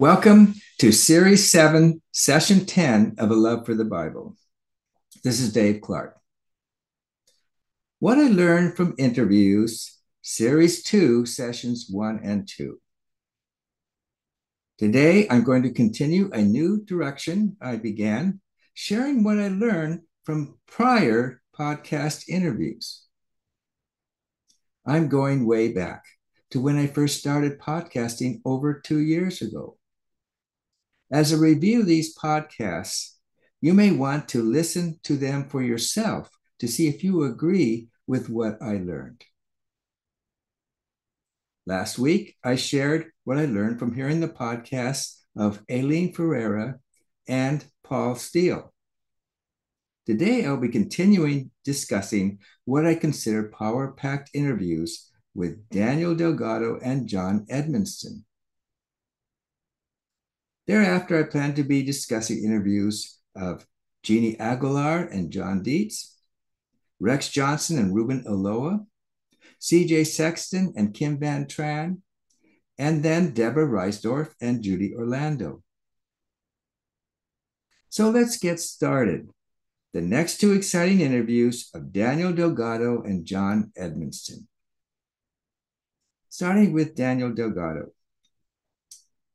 Welcome to Series 7, Session 10 of A Love for the Bible. This is Dave Clark. What I learned from interviews, Series 2, Sessions 1 and 2. Today, I'm going to continue a new direction I began, sharing what I learned from prior podcast interviews. I'm going way back to when I first started podcasting over two years ago. As a review these podcasts, you may want to listen to them for yourself to see if you agree with what I learned. Last week, I shared what I learned from hearing the podcasts of Aileen Ferreira and Paul Steele. Today, I'll be continuing discussing what I consider power packed interviews with Daniel Delgado and John Edmiston. Thereafter, I plan to be discussing interviews of Jeannie Aguilar and John Dietz, Rex Johnson and Ruben Aloa, CJ Sexton and Kim Van Tran, and then Deborah Reisdorf and Judy Orlando. So let's get started. The next two exciting interviews of Daniel Delgado and John Edmondson. Starting with Daniel Delgado.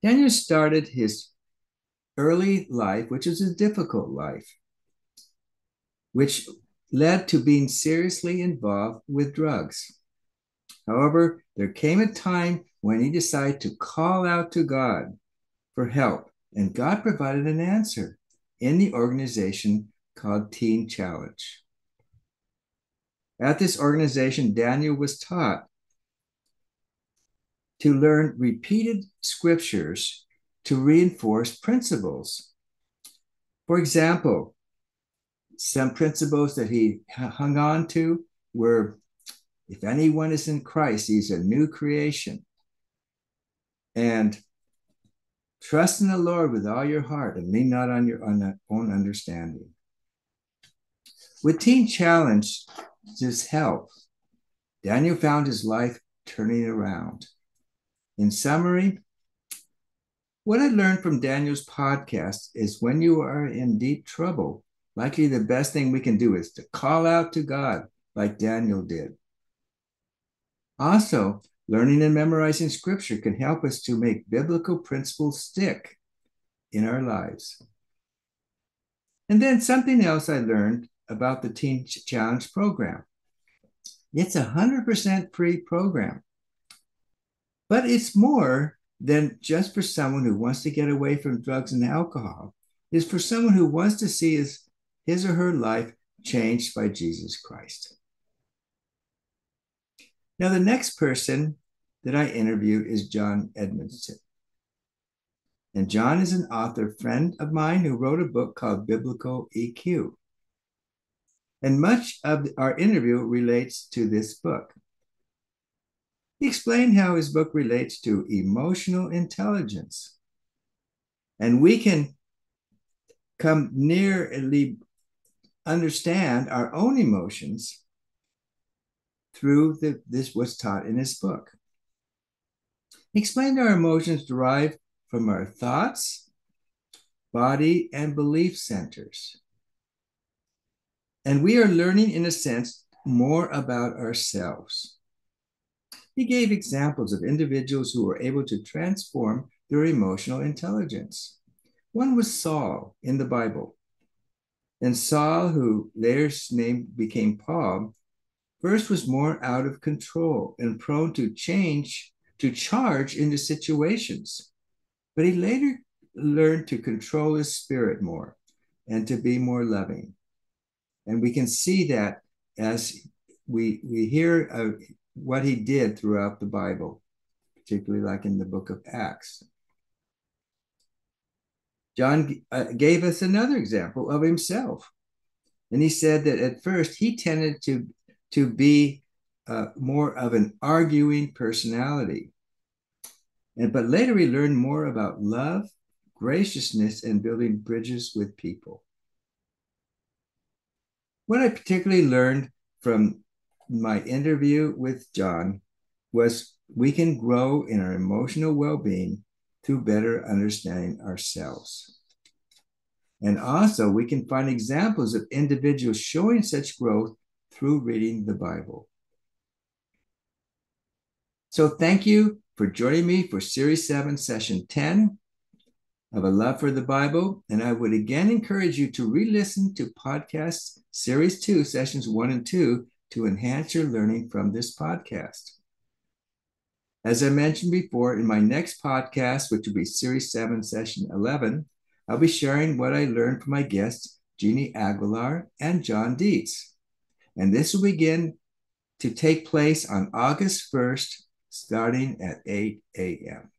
Daniel started his early life, which was a difficult life, which led to being seriously involved with drugs. However, there came a time when he decided to call out to God for help, and God provided an answer in the organization called Teen Challenge. At this organization, Daniel was taught to learn repeated scriptures to reinforce principles. For example, some principles that he hung on to were if anyone is in Christ, he's a new creation. And trust in the Lord with all your heart and lean not on your own understanding. With Teen Challenge, help, Daniel found his life turning around. In summary, what I learned from Daniel's podcast is when you are in deep trouble, likely the best thing we can do is to call out to God like Daniel did. Also, learning and memorizing scripture can help us to make biblical principles stick in our lives. And then something else I learned about the Teen Challenge program. It's a 100% free program. But it's more than just for someone who wants to get away from drugs and alcohol. It's for someone who wants to see his, his or her life changed by Jesus Christ. Now, the next person that I interviewed is John Edmondson. And John is an author friend of mine who wrote a book called Biblical EQ. And much of our interview relates to this book. He explained how his book relates to emotional intelligence. And we can come nearly understand our own emotions through the, this was taught in his book. He explained our emotions derive from our thoughts, body, and belief centers. And we are learning, in a sense, more about ourselves. He gave examples of individuals who were able to transform their emotional intelligence. One was Saul in the Bible. And Saul, who latter's name became Paul, first was more out of control and prone to change, to charge into situations. But he later learned to control his spirit more and to be more loving. And we can see that as we, we hear what he did throughout the Bible, particularly like in the book of Acts. John uh, gave us another example of himself. And he said that at first he tended to, to be uh, more of an arguing personality. And, but later he learned more about love, graciousness, and building bridges with people. What I particularly learned from my interview with John was we can grow in our emotional well being through better understanding ourselves. And also, we can find examples of individuals showing such growth through reading the Bible. So, thank you for joining me for Series 7, Session 10 of A Love for the Bible. And I would again encourage you to re listen to podcasts Series 2, Sessions 1 and 2 to enhance your learning from this podcast. As I mentioned before, in my next podcast, which will be Series 7, Session 11, I'll be sharing what I learned from my guests, Jeannie Aguilar and John Dietz. And this will begin to take place on August 1st, starting at 8 a.m.